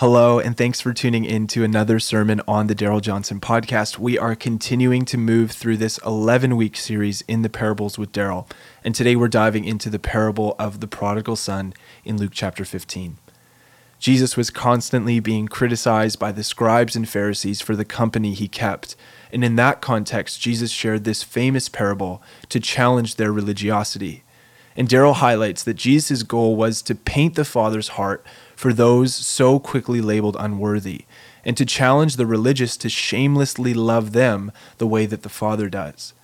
Hello, and thanks for tuning in to another sermon on the Darrell Johnson podcast. We are continuing to move through this 11 week series in the parables with Darrell. and today we're diving into the parable of the prodigal son in Luke chapter 15. Jesus was constantly being criticized by the scribes and Pharisees for the company he kept, and in that context, Jesus shared this famous parable to challenge their religiosity. And Darrell highlights that Jesus' goal was to paint the Father's heart for those so quickly labeled unworthy, and to challenge the religious to shamelessly love them the way that the Father does.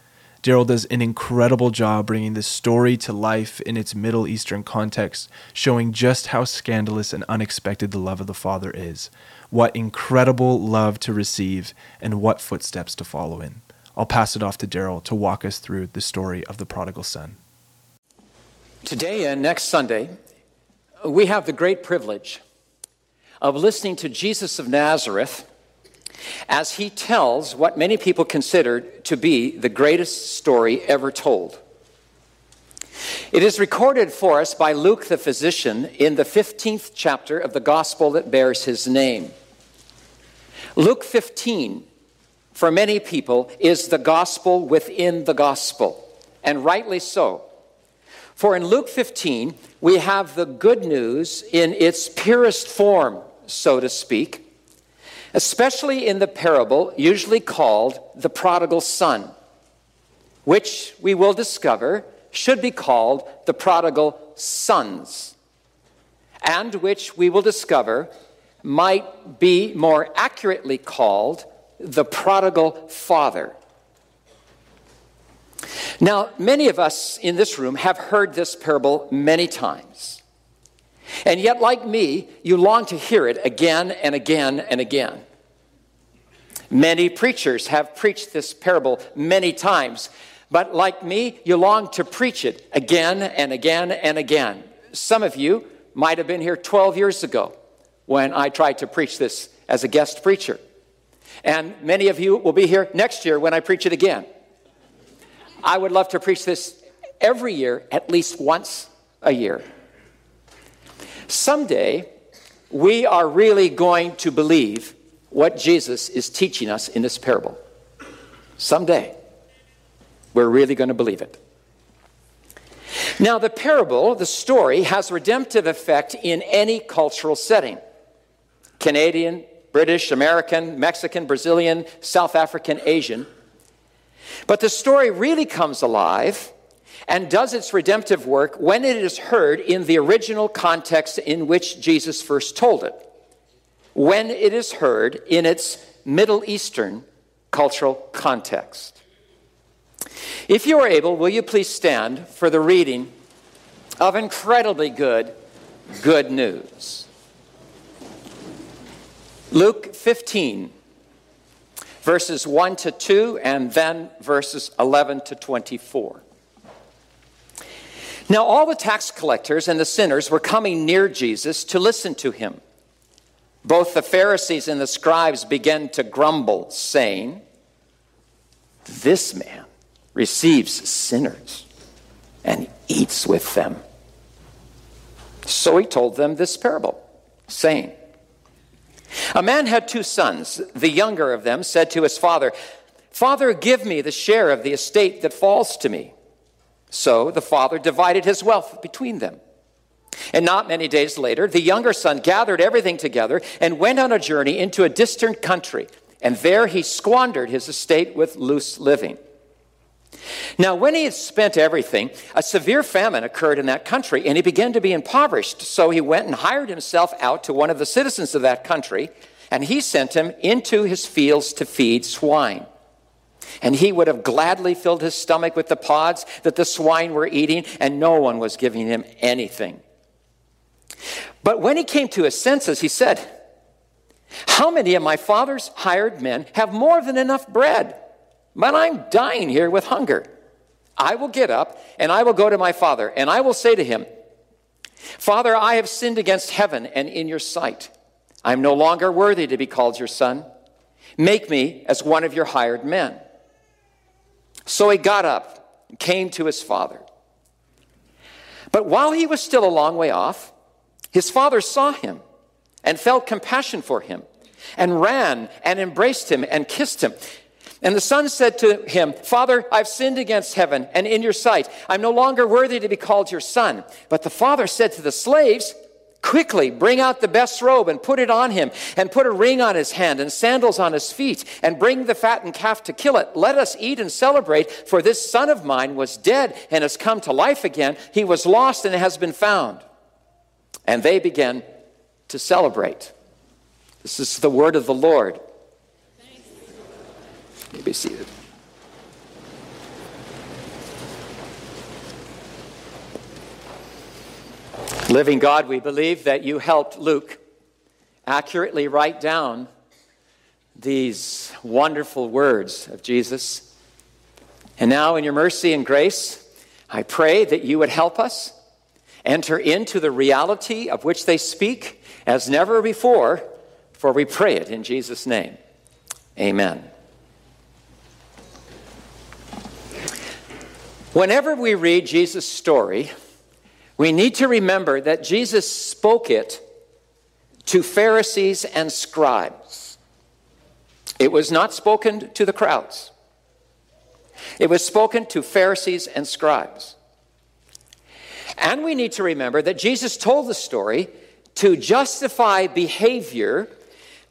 Darrell does an incredible job bringing this story to life in its Middle Eastern context, showing just how scandalous and unexpected the love of the Father is, what incredible love to receive, and what footsteps to follow in. I'll pass it off to Darrell to walk us through the story of the prodigal son. Today and next Sunday, we have the great privilege of listening to Jesus of Nazareth as he tells what many people consider to be the greatest story ever told. It is recorded for us by Luke the physician in the 15th chapter of the gospel that bears his name. Luke 15, for many people, is the gospel within the gospel, and rightly so. For in Luke 15, we have the good news in its purest form, so to speak, especially in the parable usually called the prodigal son, which we will discover should be called the prodigal sons, and which we will discover might be more accurately called the prodigal father. Now, many of us in this room have heard this parable many times. And yet, like me, you long to hear it again and again and again. Many preachers have preached this parable many times, but like me, you long to preach it again and again and again. Some of you might have been here 12 years ago when I tried to preach this as a guest preacher. And many of you will be here next year when I preach it again. I would love to preach this every year, at least once a year. Someday, we are really going to believe what Jesus is teaching us in this parable. Someday, we're really going to believe it. Now, the parable, the story, has redemptive effect in any cultural setting Canadian, British, American, Mexican, Brazilian, South African, Asian. But the story really comes alive and does its redemptive work when it is heard in the original context in which Jesus first told it, when it is heard in its Middle Eastern cultural context. If you are able, will you please stand for the reading of incredibly good, good news? Luke 15 verses 1 to 2, and then verses 11 to 24. Now, all the tax collectors and the sinners were coming near Jesus to listen to him. Both the Pharisees and the scribes began to grumble, saying, This man receives sinners and eats with them. So he told them this parable, saying, a man had two sons. The younger of them said to his father, Father, give me the share of the estate that falls to me. So the father divided his wealth between them. And not many days later, the younger son gathered everything together and went on a journey into a distant country. And there he squandered his estate with loose living. Now, when he had spent everything, a severe famine occurred in that country, and he began to be impoverished. So he went and hired himself out to one of the citizens of that country, and he sent him into his fields to feed swine. And he would have gladly filled his stomach with the pods that the swine were eating, and no one was giving him anything. But when he came to his senses, he said, How many of my father's hired men have more than enough bread? But I'm dying here with hunger. I will get up and I will go to my father, and I will say to him, Father, I have sinned against heaven and in your sight. I am no longer worthy to be called your son. Make me as one of your hired men. So he got up and came to his father. But while he was still a long way off, his father saw him and felt compassion for him and ran and embraced him and kissed him. And the son said to him, Father, I've sinned against heaven and in your sight. I'm no longer worthy to be called your son. But the father said to the slaves, Quickly bring out the best robe and put it on him, and put a ring on his hand and sandals on his feet, and bring the fattened calf to kill it. Let us eat and celebrate, for this son of mine was dead and has come to life again. He was lost and has been found. And they began to celebrate. This is the word of the Lord. You be seated. Living God, we believe that you helped Luke accurately write down these wonderful words of Jesus. And now, in your mercy and grace, I pray that you would help us enter into the reality of which they speak as never before, for we pray it in Jesus' name. Amen. Whenever we read Jesus' story, we need to remember that Jesus spoke it to Pharisees and scribes. It was not spoken to the crowds, it was spoken to Pharisees and scribes. And we need to remember that Jesus told the story to justify behavior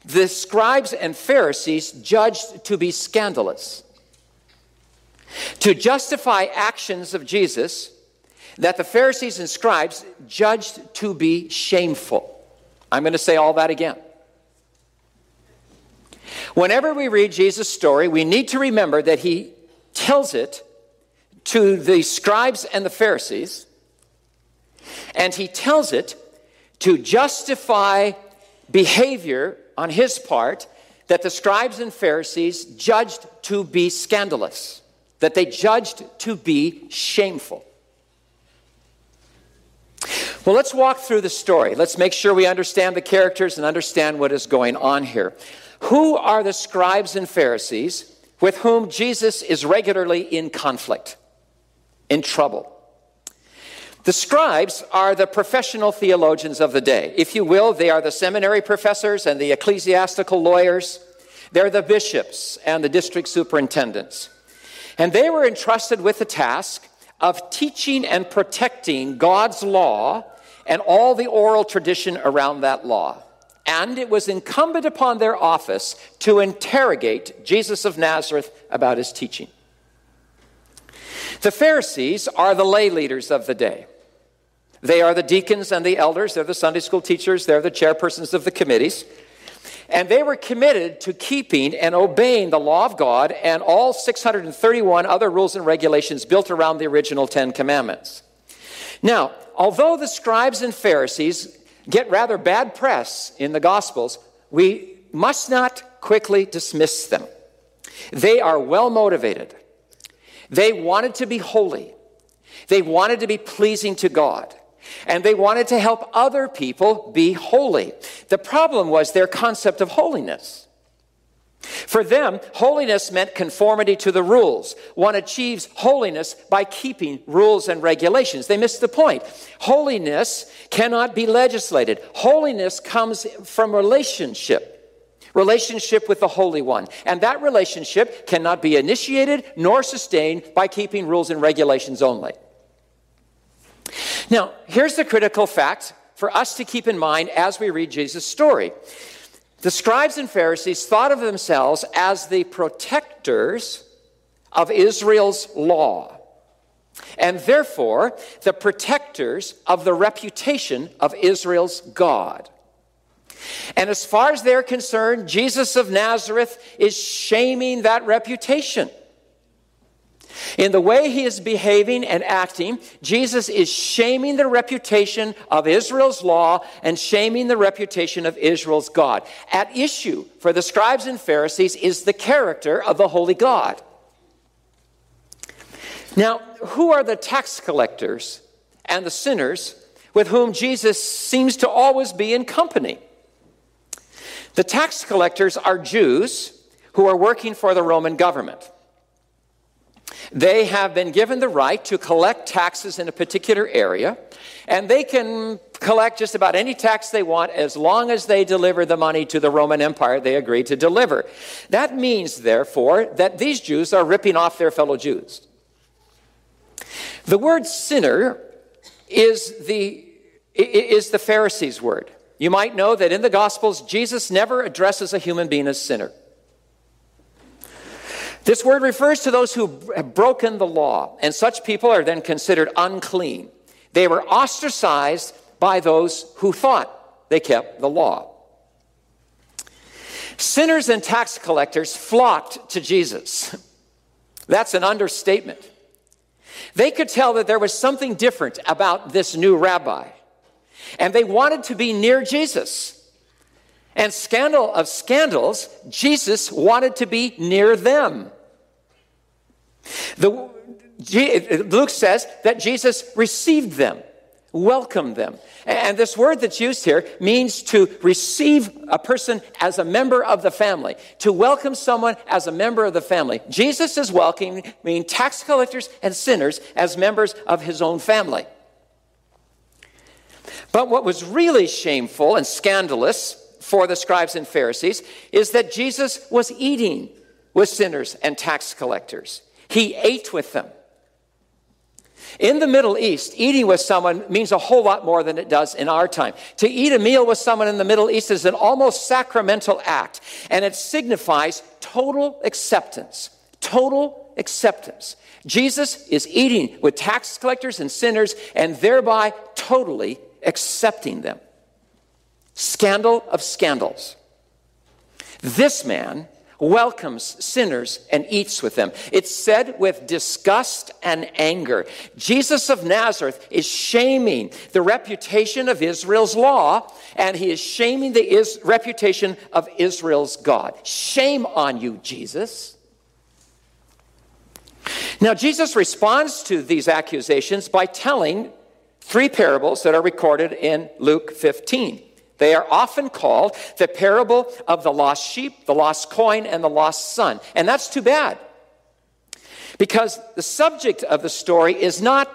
the scribes and Pharisees judged to be scandalous. To justify actions of Jesus that the Pharisees and scribes judged to be shameful. I'm going to say all that again. Whenever we read Jesus' story, we need to remember that he tells it to the scribes and the Pharisees, and he tells it to justify behavior on his part that the scribes and Pharisees judged to be scandalous, that they judged to be shameful. Well, let's walk through the story. Let's make sure we understand the characters and understand what is going on here. Who are the scribes and Pharisees with whom Jesus is regularly in conflict, in trouble? The scribes are the professional theologians of the day. If you will, they are the seminary professors and the ecclesiastical lawyers. They're the bishops and the district superintendents. And they were entrusted with the task of teaching and protecting God's law and all the oral tradition around that law. And it was incumbent upon their office to interrogate Jesus of Nazareth about his teaching. The Pharisees are the lay leaders of the day. They are the deacons and the elders, they're the Sunday school teachers, they're the chairpersons of the committees. And they were committed to keeping and obeying the law of God and all 631 other rules and regulations built around the original Ten Commandments. Now, although the scribes and Pharisees get rather bad press in the Gospels, we must not quickly dismiss them. They are well motivated. They wanted to be holy. They wanted to be pleasing to God. And they wanted to help other people be holy. The problem was their concept of holiness. For them, holiness meant conformity to the rules. One achieves holiness by keeping rules and regulations. They missed the point. Holiness cannot be legislated, holiness comes from relationship. Relationship with the Holy One. And that relationship cannot be initiated nor sustained by keeping rules and regulations only. Now, here's the critical fact for us to keep in mind as we read Jesus' story. The scribes and Pharisees thought of themselves as the protectors of Israel's law, and therefore the protectors of the reputation of Israel's God. And as far as they're concerned, Jesus of Nazareth is shaming that reputation. In the way he is behaving and acting, Jesus is shaming the reputation of Israel's law and shaming the reputation of Israel's God. At issue for the scribes and Pharisees is the character of the holy God. Now, who are the tax collectors and the sinners with whom Jesus seems to always be in company? The tax collectors are Jews who are working for the Roman government. They have been given the right to collect taxes in a particular area, and they can collect just about any tax they want as long as they deliver the money to the Roman Empire they agreed to deliver. That means, therefore, that these Jews are ripping off their fellow Jews. The word sinner is the, is the Pharisees' word. You might know that in the Gospels, Jesus never addresses a human being as sinner. This word refers to those who have broken the law, and such people are then considered unclean. They were ostracized by those who thought they kept the law. Sinners and tax collectors flocked to Jesus. That's an understatement. They could tell that there was something different about this new rabbi, and they wanted to be near Jesus. And scandal of scandals, Jesus wanted to be near them. The, Luke says that Jesus received them, welcomed them. And this word that's used here means to receive a person as a member of the family, to welcome someone as a member of the family. Jesus is welcoming tax collectors and sinners as members of his own family. But what was really shameful and scandalous for the scribes and Pharisees is that Jesus was eating with sinners and tax collectors. He ate with them. In the Middle East, eating with someone means a whole lot more than it does in our time. To eat a meal with someone in the Middle East is an almost sacramental act, and it signifies total acceptance. Total acceptance. Jesus is eating with tax collectors and sinners and thereby totally accepting them. Scandal of scandals. This man welcomes sinners and eats with them. It's said with disgust and anger. Jesus of Nazareth is shaming the reputation of Israel's law, and he is shaming the is- reputation of Israel's God. Shame on you, Jesus. Now, Jesus responds to these accusations by telling three parables that are recorded in Luke 15. They are often called the parable of the lost sheep, the lost coin, and the lost son. And that's too bad. Because the subject of the story is not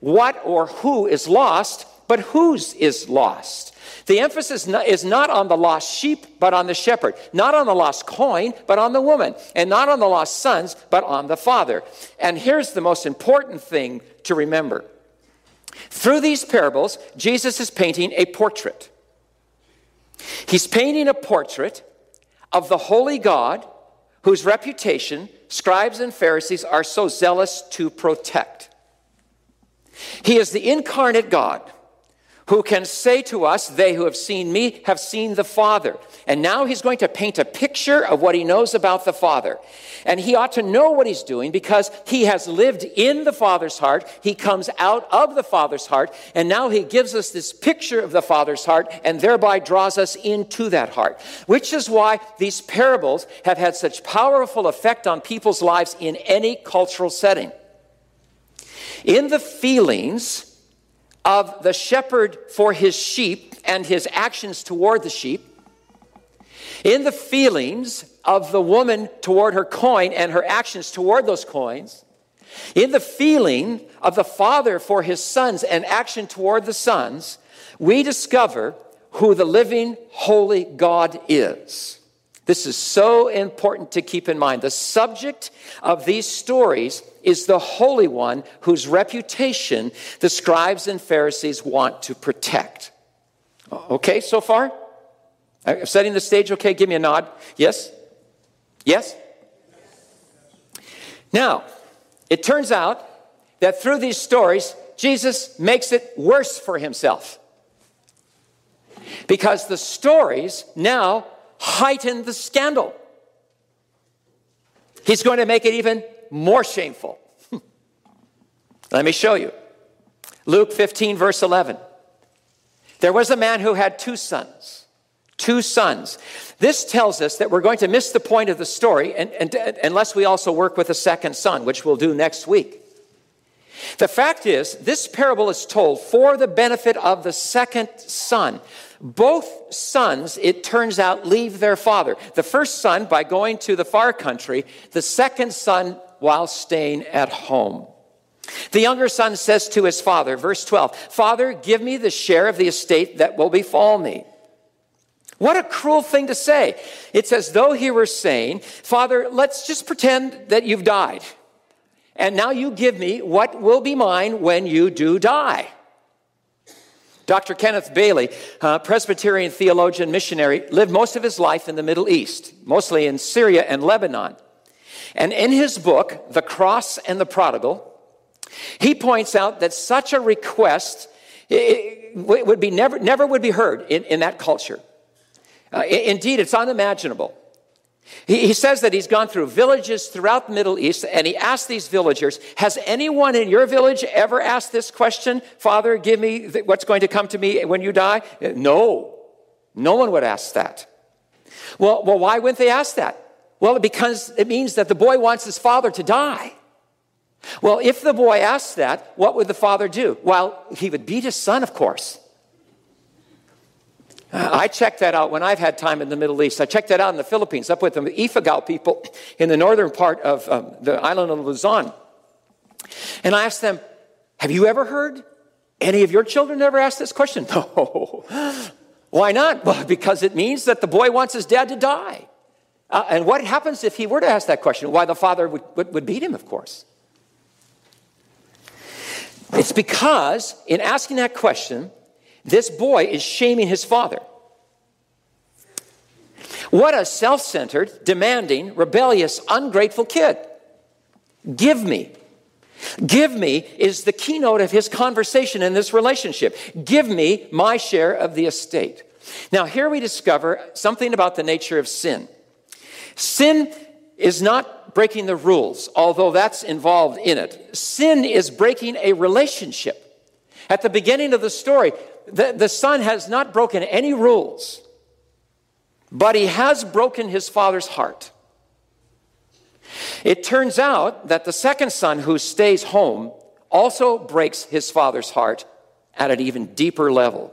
what or who is lost, but whose is lost. The emphasis is not on the lost sheep, but on the shepherd. Not on the lost coin, but on the woman. And not on the lost sons, but on the father. And here's the most important thing to remember. Through these parables, Jesus is painting a portrait. He's painting a portrait of the holy God whose reputation scribes and Pharisees are so zealous to protect. He is the incarnate God who can say to us, They who have seen me have seen the Father. And now he's going to paint a picture of what he knows about the Father. And he ought to know what he's doing because he has lived in the Father's heart. He comes out of the Father's heart. And now he gives us this picture of the Father's heart and thereby draws us into that heart. Which is why these parables have had such powerful effect on people's lives in any cultural setting. In the feelings, of the shepherd for his sheep and his actions toward the sheep, in the feelings of the woman toward her coin and her actions toward those coins, in the feeling of the father for his sons and action toward the sons, we discover who the living, holy God is. This is so important to keep in mind. The subject of these stories is the Holy One whose reputation the scribes and Pharisees want to protect. Okay, so far? I'm setting the stage, okay? Give me a nod. Yes? Yes? Now, it turns out that through these stories, Jesus makes it worse for himself. Because the stories now heighten the scandal. He's going to make it even more shameful. Let me show you. Luke 15, verse 11. There was a man who had two sons. Two sons. This tells us that we're going to miss the point of the story and, and, unless we also work with a second son, which we'll do next week. The fact is, this parable is told for the benefit of the second son. Both sons, it turns out, leave their father. The first son by going to the far country, the second son while staying at home. The younger son says to his father, verse 12, Father, give me the share of the estate that will befall me. What a cruel thing to say. It's as though he were saying, Father, let's just pretend that you've died. And now you give me what will be mine when you do die. Dr. Kenneth Bailey, Presbyterian theologian, missionary, lived most of his life in the Middle East, mostly in Syria and Lebanon. And in his book, The Cross and the Prodigal, he points out that such a request would be never, never would be heard in, in that culture. Uh, indeed, it's unimaginable. He, says that he's gone through villages throughout the Middle East and he asked these villagers, Has anyone in your village ever asked this question? Father, give me what's going to come to me when you die? No. No one would ask that. Well, well, why wouldn't they ask that? Well, because it means that the boy wants his father to die. Well, if the boy asked that, what would the father do? Well, he would beat his son, of course. I checked that out when I've had time in the Middle East. I checked that out in the Philippines, up with the Ifugao people in the northern part of um, the island of Luzon. And I asked them, Have you ever heard any of your children ever ask this question? No. Why not? Well, because it means that the boy wants his dad to die. Uh, and what happens if he were to ask that question? Why the father would, would, would beat him, of course. It's because in asking that question, this boy is shaming his father. What a self centered, demanding, rebellious, ungrateful kid. Give me. Give me is the keynote of his conversation in this relationship. Give me my share of the estate. Now, here we discover something about the nature of sin. Sin is not breaking the rules, although that's involved in it. Sin is breaking a relationship. At the beginning of the story, the, the son has not broken any rules, but he has broken his father's heart. It turns out that the second son who stays home also breaks his father's heart at an even deeper level.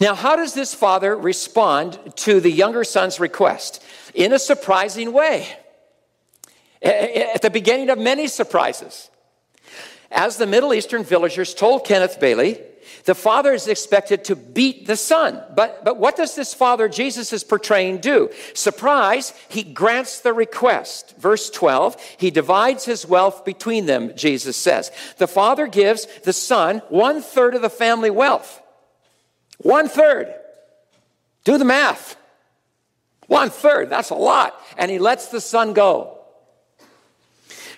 Now, how does this father respond to the younger son's request? In a surprising way. At the beginning of many surprises. As the Middle Eastern villagers told Kenneth Bailey, the father is expected to beat the son. But, but what does this father Jesus is portraying do? Surprise, he grants the request. Verse 12, he divides his wealth between them, Jesus says. The father gives the son one third of the family wealth. One third. Do the math. One third, that's a lot. And he lets the son go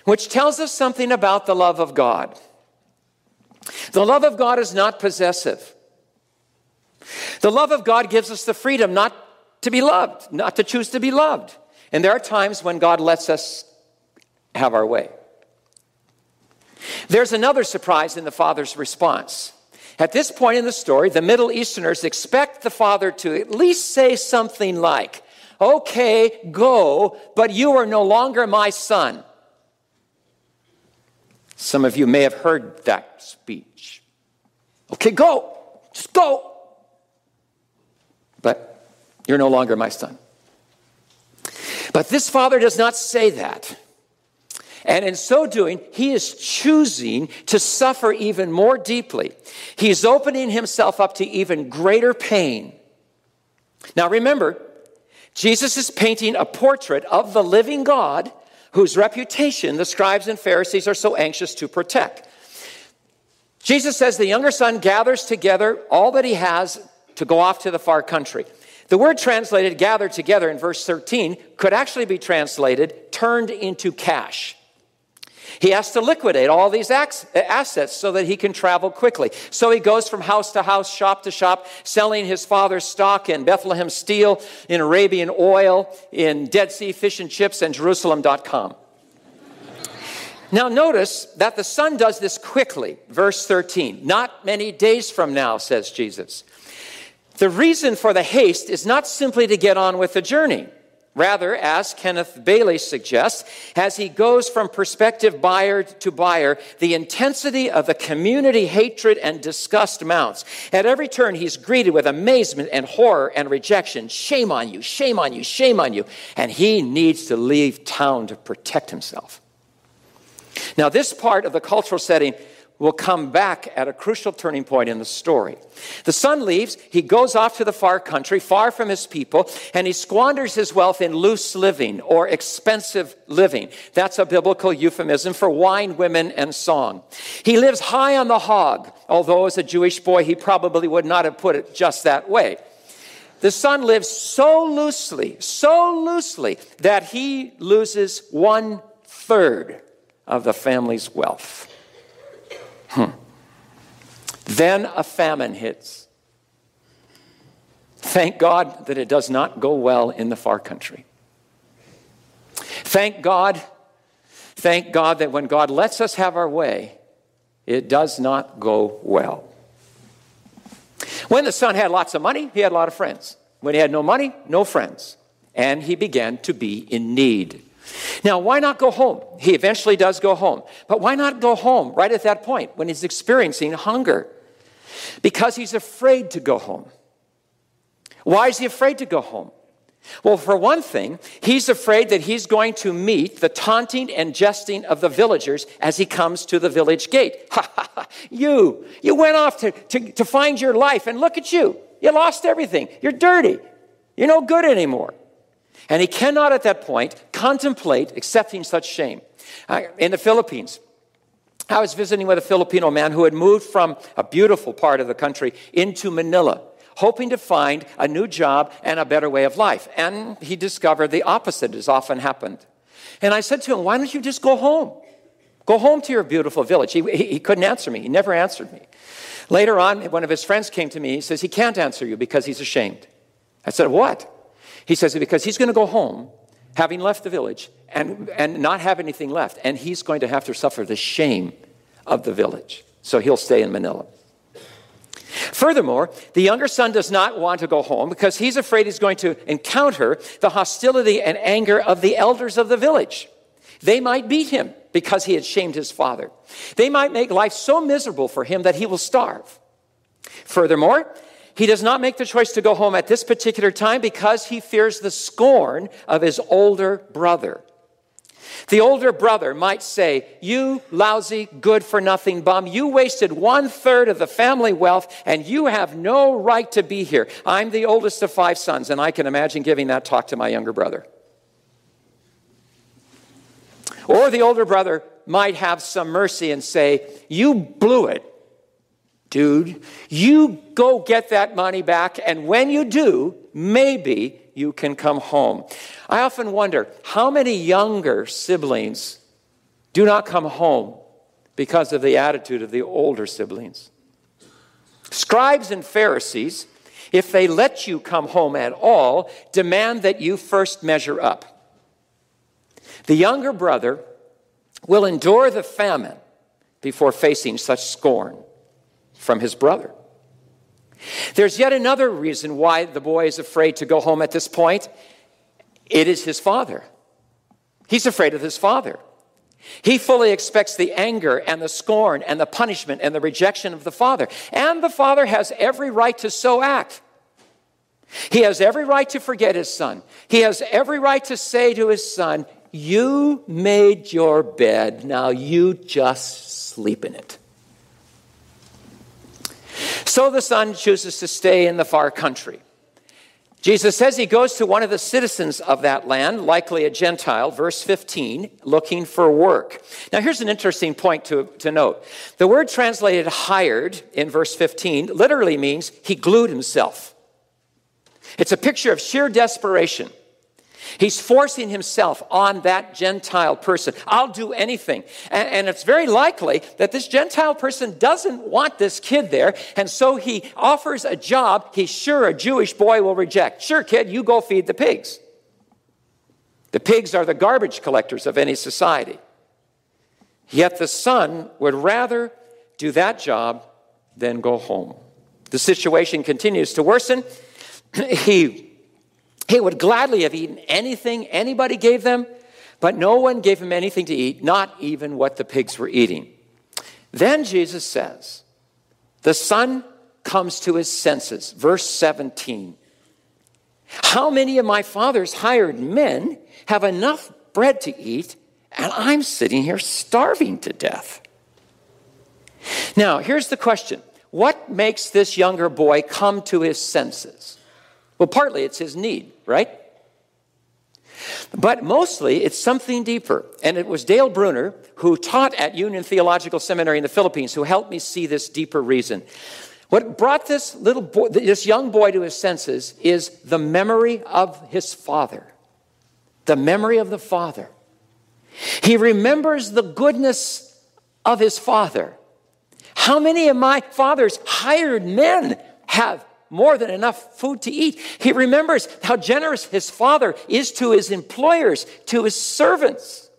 which tells us something about the love of God. The love of God is not possessive. The love of God gives us the freedom not to be loved, not to choose to be loved. And there are times when God lets us have our way. There's another surprise in the father's response. At this point in the story, the Middle Easterners expect the father to at least say something like, Okay, go, but you are no longer my son. Some of you may have heard that speech. Okay, go. Just go. But you're no longer my son. But this father does not say that. And in so doing, he is choosing to suffer even more deeply. He's opening himself up to even greater pain. Now remember, Jesus is painting a portrait of the living God whose reputation the scribes and Pharisees are so anxious to protect. Jesus says the younger son gathers together all that he has to go off to the far country. The word translated gathered together in verse 13 could actually be translated turned into cash. He has to liquidate all these assets so that he can travel quickly. So he goes from house to house, shop to shop, selling his father's stock in Bethlehem steel, in Arabian oil, in Dead Sea fish and chips, and Jerusalem.com. Now, notice that the son does this quickly. Verse 13. Not many days from now, says Jesus. The reason for the haste is not simply to get on with the journey. Rather, as Kenneth Bailey suggests, as he goes from prospective buyer to buyer, the intensity of the community hatred and disgust mounts. At every turn, he's greeted with amazement and horror and rejection. Shame on you, shame on you, shame on you. And he needs to leave town to protect himself. Now, this part of the cultural setting will come back at a crucial turning point in the story. The son leaves, he goes off to the far country, far from his people, and he squanders his wealth in loose living or expensive living. That's a biblical euphemism for wine, women, and song. He lives high on the hog, although as a Jewish boy, he probably would not have put it just that way. The son lives so loosely, so loosely, that he loses one third of the family's wealth. Hmm. Then a famine hits. Thank God that it does not go well in the far country. Thank God, thank God that when God lets us have our way, it does not go well. When the son had lots of money, he had a lot of friends. When he had no money, no friends. And he began to be in need. Now, why not go home? He eventually does go home. But why not go home right at that point when he's experiencing hunger? Because he's afraid to go home. Why is he afraid to go home? Well, for one thing, he's afraid that he's going to meet the taunting and jesting of the villagers as he comes to the village gate. Ha ha ha! You, you went off to, to, to find your life, and look at you. You lost everything. You're dirty. You're no good anymore. And he cannot at that point contemplate accepting such shame. In the Philippines, I was visiting with a Filipino man who had moved from a beautiful part of the country into Manila, hoping to find a new job and a better way of life. And he discovered the opposite has often happened. And I said to him, Why don't you just go home? Go home to your beautiful village. He, he, he couldn't answer me, he never answered me. Later on, one of his friends came to me. He says, He can't answer you because he's ashamed. I said, What? He says, because he's going to go home, having left the village, and, and not have anything left. And he's going to have to suffer the shame of the village. So he'll stay in Manila. Furthermore, the younger son does not want to go home because he's afraid he's going to encounter the hostility and anger of the elders of the village. They might beat him because he had shamed his father. They might make life so miserable for him that he will starve. Furthermore, he does not make the choice to go home at this particular time because he fears the scorn of his older brother. The older brother might say, You lousy, good for nothing bum, you wasted one third of the family wealth and you have no right to be here. I'm the oldest of five sons, and I can imagine giving that talk to my younger brother. Or the older brother might have some mercy and say, You blew it dude. You go get that money back, and when you do, maybe you can come home. I often wonder how many younger siblings do not come home because of the attitude of the older siblings. Scribes and Pharisees, if they let you come home at all, demand that you first measure up. The younger brother will endure the famine before facing such scorn from his brother. There's yet another reason why the boy is afraid to go home at this point. It is his father. He's afraid of his father. He fully expects the anger and the scorn and the punishment and the rejection of the father. And the father has every right to so act. He has every right to forget his son. He has every right to say to his son, You made your bed, now you just sleep in it. So the son chooses to stay in the far country. Jesus says he goes to one of the citizens of that land, likely a Gentile, verse 15, looking for work. Now, here's an interesting point to, to note. The word translated hired in verse 15 literally means he glued himself. It's a picture of sheer desperation. He's forcing himself on that Gentile person. I'll do anything. And, and, it's very likely that this Gentile person doesn't want this kid there. And so he offers a job he's sure a Jewish boy will reject. Sure, kid, you go feed the pigs. The pigs are the garbage collectors of any society. Yet the son would rather do that job than go home. The situation continues to worsen. he He would gladly have eaten anything anybody gave them, but no one gave him anything to eat, not even what the pigs were eating. Then Jesus says, The son comes to his senses. Verse 17. How many of my father's hired men have enough bread to eat, and I'm sitting here starving to death? Now, here's the question What makes this younger boy come to his senses? Well, partly it's his need, right? But mostly it's something deeper. And it was Dale Bruner, who taught at Union Theological Seminary in the Philippines, who helped me see this deeper reason. What brought this little boy, this young boy to his senses is the memory of his father. The memory of the father. He remembers the goodness of his father. How many of my father's hired men have more than enough food to eat? He remembers how generous his father is to his employers, to his servants.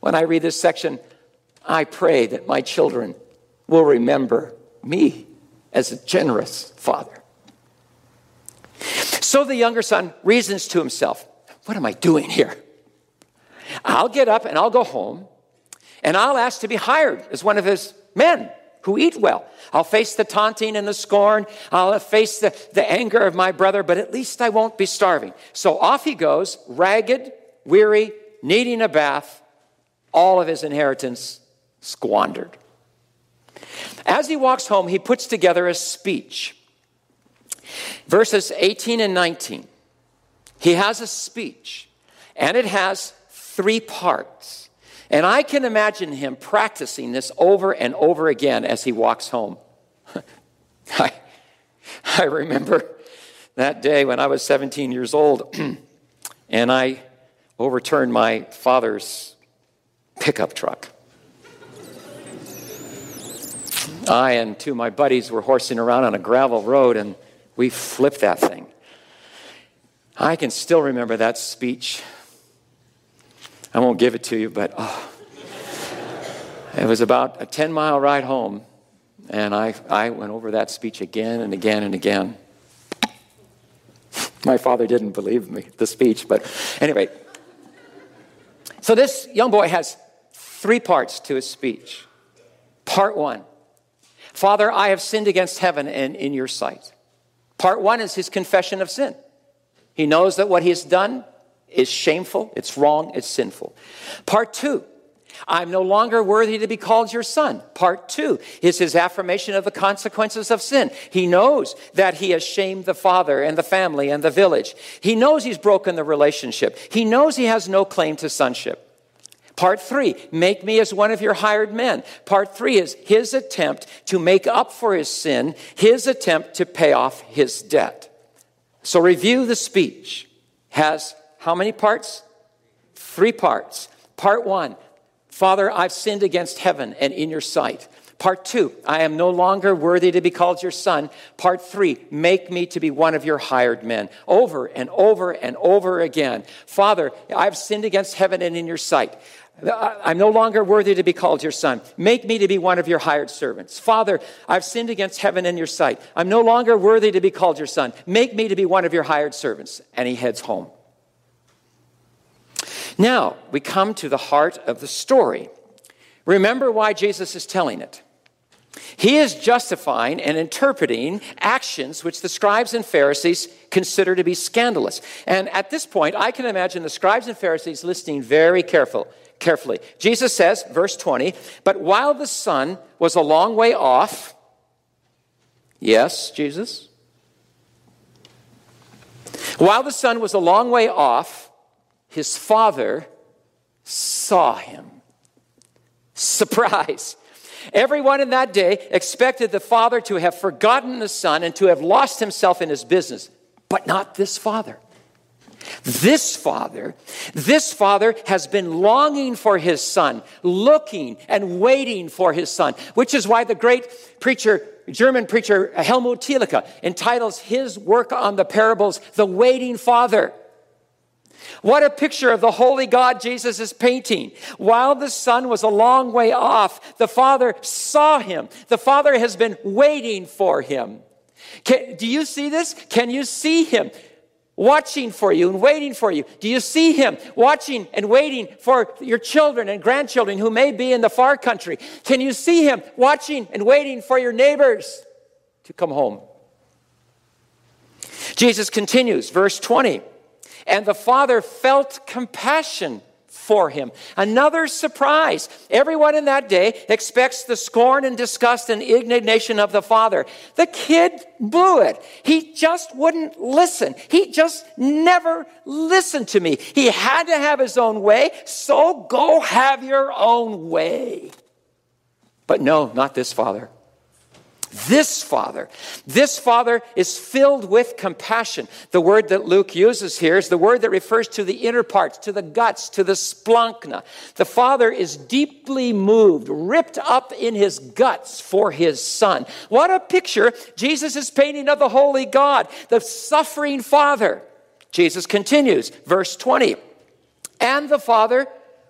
When I read this section, I pray that my children will remember me as a generous father. So the younger son reasons to himself, What am I doing here? I'll get up and I'll go home and I'll ask to be hired as one of his men who eat well. I'll face the taunting and the scorn. I'll face the, the anger of my brother, but at least I won't be starving. So off he goes, ragged, weary, needing a bath, all of his inheritance squandered. As he walks home, he puts together a speech. Verses 18 and 19. He has a speech, and it has three parts. And I can imagine him practicing this over and over again as he walks home. I, I remember that day when I was 17 years old and I overturned my father's pickup truck. I and two of my buddies were horsing around on a gravel road and we flipped that thing. I can still remember that speech. I won't give it to you, but oh. it was about a 10 mile ride home, and I, I went over that speech again and again and again. My father didn't believe me, the speech, but anyway. So this young boy has three parts to his speech. Part one Father, I have sinned against heaven and in your sight. Part one is his confession of sin. He knows that what he has done is shameful, it's wrong, it's sinful. Part two, I'm no longer worthy to be called your son. Part two is his affirmation of the consequences of sin. He knows that he has shamed the father and the family and the village. He knows he's broken the relationship. He knows he has no claim to sonship. Part three, make me as one of your hired men. Part three is his attempt to make up for his sin, his attempt to pay off his debt. So review the speech. Has how many parts? Three parts. Part one, Father, I've sinned against heaven and in your sight. Part two, I am no longer worthy to be called your son. Part three, make me to be one of your hired men. Over and over and over again. Father, I've sinned against heaven and in your sight. I'm no longer worthy to be called your son. Make me to be one of your hired servants. Father, I've sinned against heaven and your sight. I'm no longer worthy to be called your son. Make me to be one of your hired servants. And he heads home. Now, we come to the heart of the story. Remember why Jesus is telling it. He is justifying and interpreting actions which the scribes and Pharisees consider to be scandalous. And at this point, I can imagine the scribes and Pharisees listening very careful carefully. Jesus says, verse 20, but while the son was a long way off, yes, Jesus? While the son was a long way off, his father saw him. Surprise. Everyone in that day expected the father to have forgotten the son and to have lost himself in his business, but not this father. This father, this father has been longing for his son, looking and waiting for his son, which is why the great preacher, German preacher Helmut Thielicke entitles his work on the parables, The Waiting Father. What a picture of the holy God Jesus is painting. While the son was a long way off, the father saw him. The father has been waiting for him. Can, do you see this? Can you see him? watching for you and waiting for you? Do you see him watching and waiting for your children and grandchildren who may be in the far country? Can you see him watching and waiting for your neighbors to come home? Jesus continues, verse 20. And the father felt compassion for him. Another surprise. Everyone in that day expects the scorn and disgust and indignation of the father. The kid blew it. He just wouldn't listen. He just never listened to me. He had to have his own way, so go have your own way. But no, not this father. This Father, this Father is filled with compassion. The word that Luke uses here is the word that refers to the inner parts, to the guts, to the splanchna. The Father is deeply moved, ripped up in his guts for his Son. What a picture Jesus is painting of the Holy God, the suffering Father. Jesus continues, verse 20. And the Father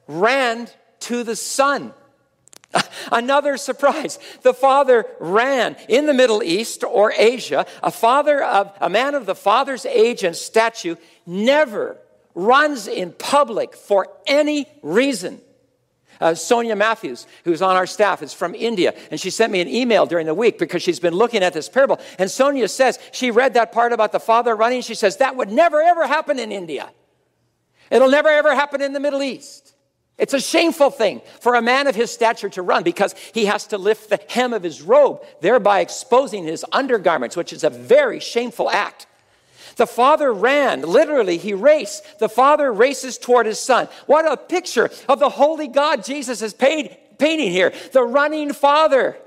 ran to the Son Another surprise. The father ran in the Middle East or Asia. A father of a man of the father's age and stature never runs in public for any reason. Uh, Sonia Matthews, who's on our staff, is from India, and she sent me an email during the week because she's been looking at this parable. And Sonia says she read that part about the father running. She says that would never ever happen in India. It'll never ever happen in the Middle East. It's a shameful thing for a man of his stature to run because he has to lift the hem of his robe, thereby exposing his undergarments, which is a very shameful act. The father ran, literally, he raced. The father races toward his son. What a picture of the holy God Jesus is paid, painting here. The running father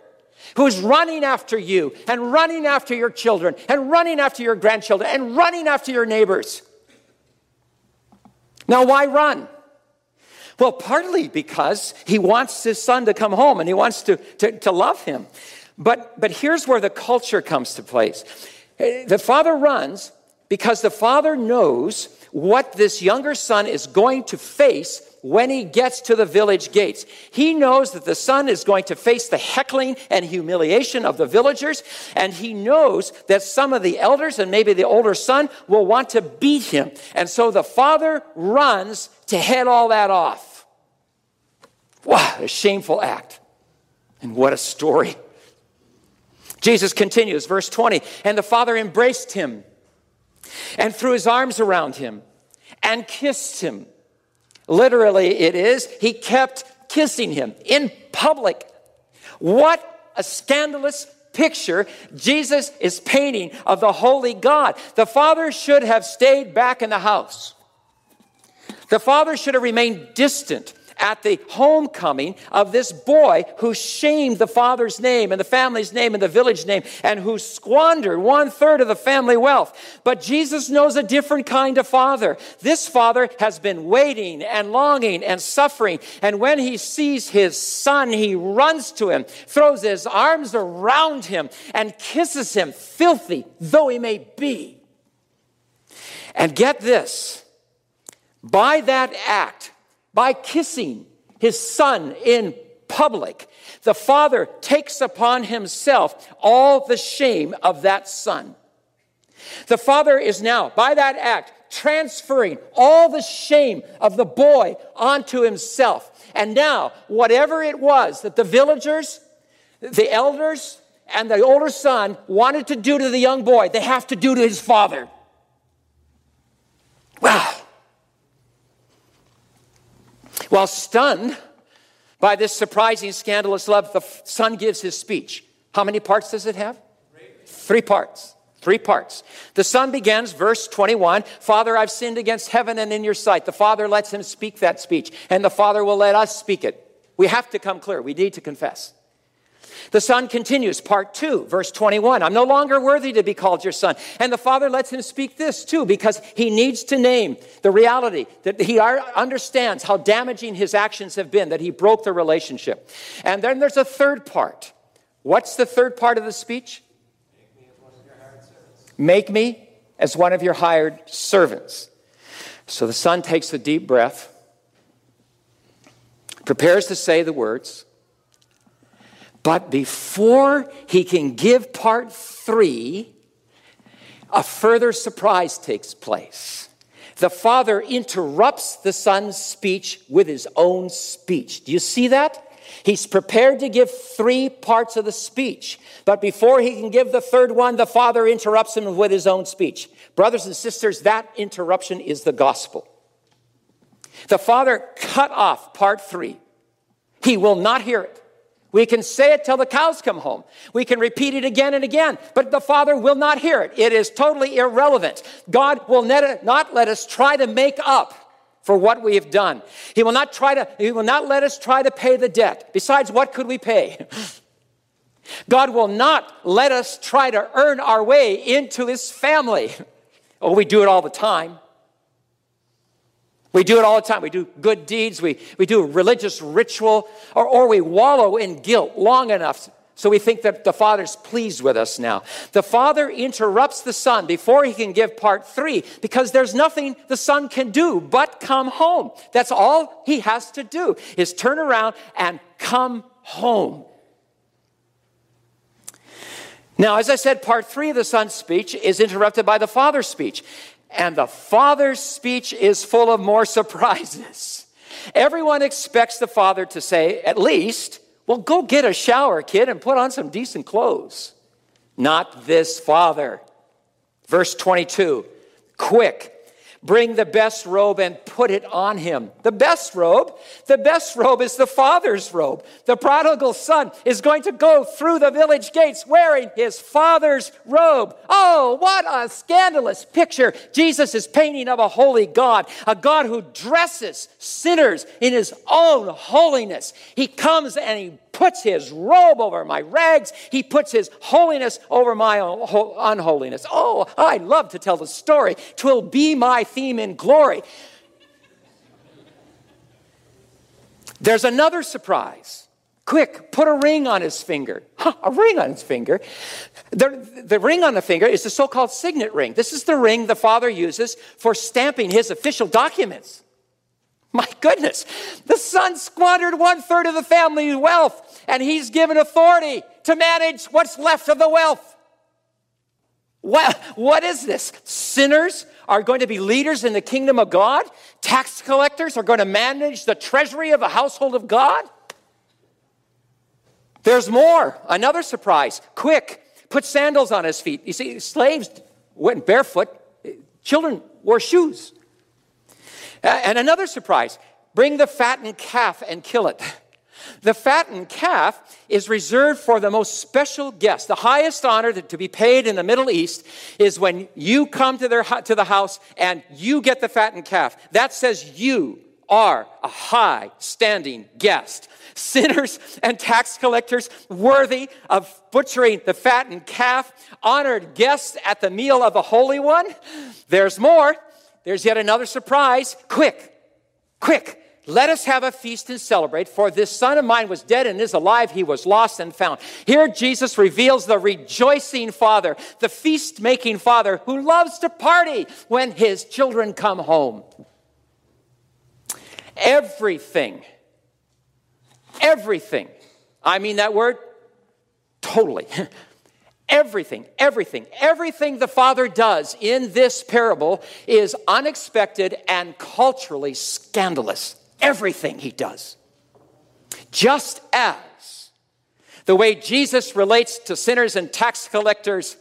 who's running after you and running after your children and running after your grandchildren and running after your neighbors. Now, why run? Well, partly because he wants his son to come home and he wants to, to, to love him. But, but here's where the culture comes to place. The father runs because the father knows what this younger son is going to face when he gets to the village gates. He knows that the son is going to face the heckling and humiliation of the villagers, and he knows that some of the elders and maybe the older son will want to beat him. And so the father runs to head all that off. Wow, a shameful act. And what a story. Jesus continues, verse 20, and the father embraced him and threw his arms around him and kissed him. Literally, it is, he kept kissing him in public. What a scandalous picture Jesus is painting of the holy God. The father should have stayed back in the house. The father should have remained distant at the homecoming of this boy who shamed the father's name and the family's name and the village name and who squandered one third of the family wealth. But Jesus knows a different kind of father. This father has been waiting and longing and suffering. And when he sees his son, he runs to him, throws his arms around him, and kisses him, filthy though he may be. And get this by that act, by kissing his son in public, the father takes upon himself all the shame of that son. The father is now, by that act, transferring all the shame of the boy onto himself. And now, whatever it was that the villagers, the elders, and the older son wanted to do to the young boy, they have to do to his father. Wow. While stunned by this surprising, scandalous love, the son gives his speech. How many parts does it have? Three parts. Three parts. The son begins, verse 21 Father, I've sinned against heaven and in your sight. The father lets him speak that speech, and the father will let us speak it. We have to come clear. We need to confess. The son continues, part two, verse 21. I'm no longer worthy to be called your son. And the father lets him speak this too, because he needs to name the reality that he understands how damaging his actions have been, that he broke the relationship. And then there's a third part. What's the third part of the speech? Make me as one of your hired servants. So the son takes a deep breath, prepares to say the words. But before he can give part three, a further surprise takes place. The father interrupts the son's speech with his own speech. Do you see that? He's prepared to give three parts of the speech, but before he can give the third one, the father interrupts him with his own speech. Brothers and sisters, that interruption is the gospel. The father cut off part three. He will not hear it. We can say it till the cows come home. We can repeat it again and again, but the Father will not hear it. It is totally irrelevant. God will not let us try to make up for what we have done. He will not try to, he will not let us try to pay the debt. Besides, what could we pay? God will not let us try to earn our way into his family. Oh, we do it all the time. We do it all the time. We do good deeds, we, we do religious ritual, or, or we wallow in guilt long enough so we think that the Father's pleased with us now. The Father interrupts the Son before he can give part three because there's nothing the Son can do but come home. That's all he has to do is turn around and come home. Now, as I said, part three of the Son's speech is interrupted by the Father's speech. And the Father's speech is full of more surprises. Everyone expects the Father to say, at least, well, go get a shower, kid, and put on some decent clothes. Not this Father. Verse 22 Quick, Bring the best robe and put it on him. The best robe, the best robe is the father's robe. The prodigal son is going to go through the village gates wearing his father's robe. Oh, what a scandalous picture Jesus is painting of a holy God, a God who dresses sinners in his own holiness. He comes and he puts his robe over my rags. He puts his holiness over my unholiness. Oh, I love to tell the story. Twill be my theme in glory. There's another surprise. Quick, put a ring on his finger. Huh, a ring on his finger. The, the ring on the finger is the so called signet ring. This is the ring the father uses for stamping his official documents. My goodness, the son squandered one third of the family's wealth, and he's given authority to manage what's left of the wealth. Well, what is this? Sinners are going to be leaders in the kingdom of God? Tax collectors are going to manage the treasury of the household of God? There's more. Another surprise. Quick, put sandals on his feet. You see, slaves went barefoot, children wore shoes. And another surprise bring the fattened calf and kill it. The fattened calf is reserved for the most special guest. The highest honor to be paid in the Middle East is when you come to, their, to the house and you get the fattened calf. That says you are a high standing guest. Sinners and tax collectors worthy of butchering the fattened calf, honored guests at the meal of the Holy One. There's more. There's yet another surprise. Quick, quick, let us have a feast and celebrate, for this son of mine was dead and is alive. He was lost and found. Here, Jesus reveals the rejoicing father, the feast making father who loves to party when his children come home. Everything, everything, I mean that word totally. Everything, everything, everything the Father does in this parable is unexpected and culturally scandalous. Everything he does. Just as the way Jesus relates to sinners and tax collectors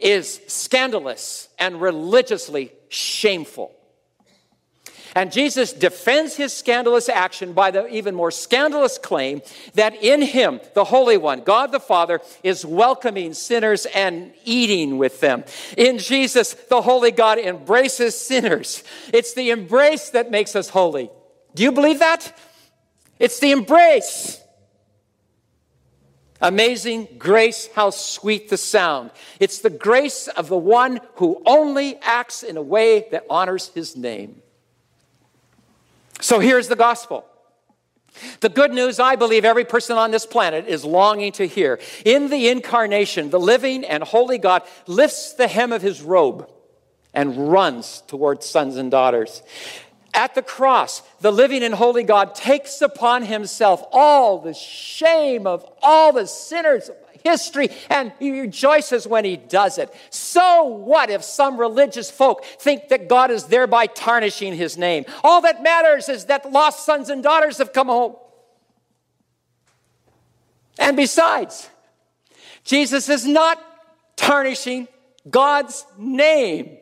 is scandalous and religiously shameful. And Jesus defends his scandalous action by the even more scandalous claim that in him, the Holy One, God the Father, is welcoming sinners and eating with them. In Jesus, the Holy God embraces sinners. It's the embrace that makes us holy. Do you believe that? It's the embrace. Amazing grace, how sweet the sound. It's the grace of the one who only acts in a way that honors his name. So here's the gospel. The good news I believe every person on this planet is longing to hear. In the incarnation, the living and holy God lifts the hem of his robe and runs towards sons and daughters. At the cross, the living and holy God takes upon himself all the shame of all the sinners history and he rejoices when he does it. So what if some religious folk think that God is thereby tarnishing his name? All that matters is that lost sons and daughters have come home. And besides, Jesus is not tarnishing God's name.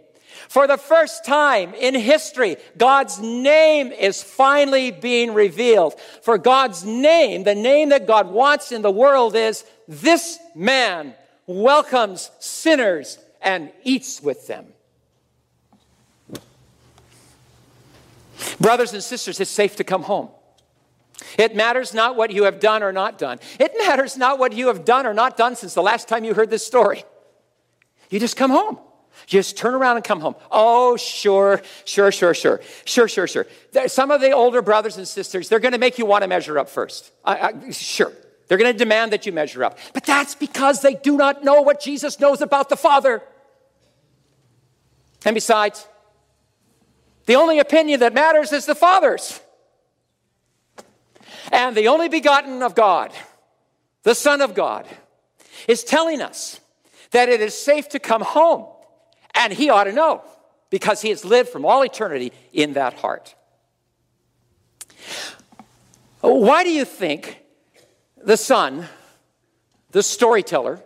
For the first time in history, God's name is finally being revealed. For God's name, the name that God wants in the world is this man welcomes sinners and eats with them. Brothers and sisters, it's safe to come home. It matters not what you have done or not done. It matters not what you have done or not done since the last time you heard this story. You just come home. Just turn around and come home. Oh, sure, sure, sure, sure, sure, sure, sure. Some of the older brothers and sisters, they're going to make you want to measure up first. I, I, sure. They're going to demand that you measure up. But that's because they do not know what Jesus knows about the Father. And besides, the only opinion that matters is the Father's. And the only begotten of God, the Son of God, is telling us that it is safe to come home and he ought to know because he has lived from all eternity in that heart. Why do you think the son, the storyteller,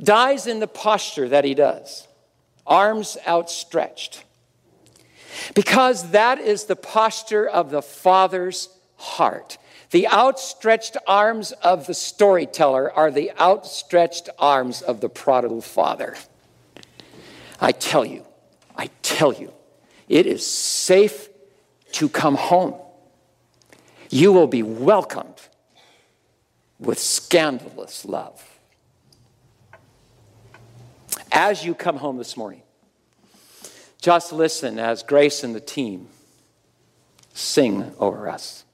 dies in the posture that he does? Arms outstretched. Because that is the posture of the Father's heart. The outstretched arms of the storyteller are the outstretched arms of the prodigal father. I tell you, I tell you, it is safe to come home. You will be welcomed with scandalous love. As you come home this morning, just listen as Grace and the team sing over us.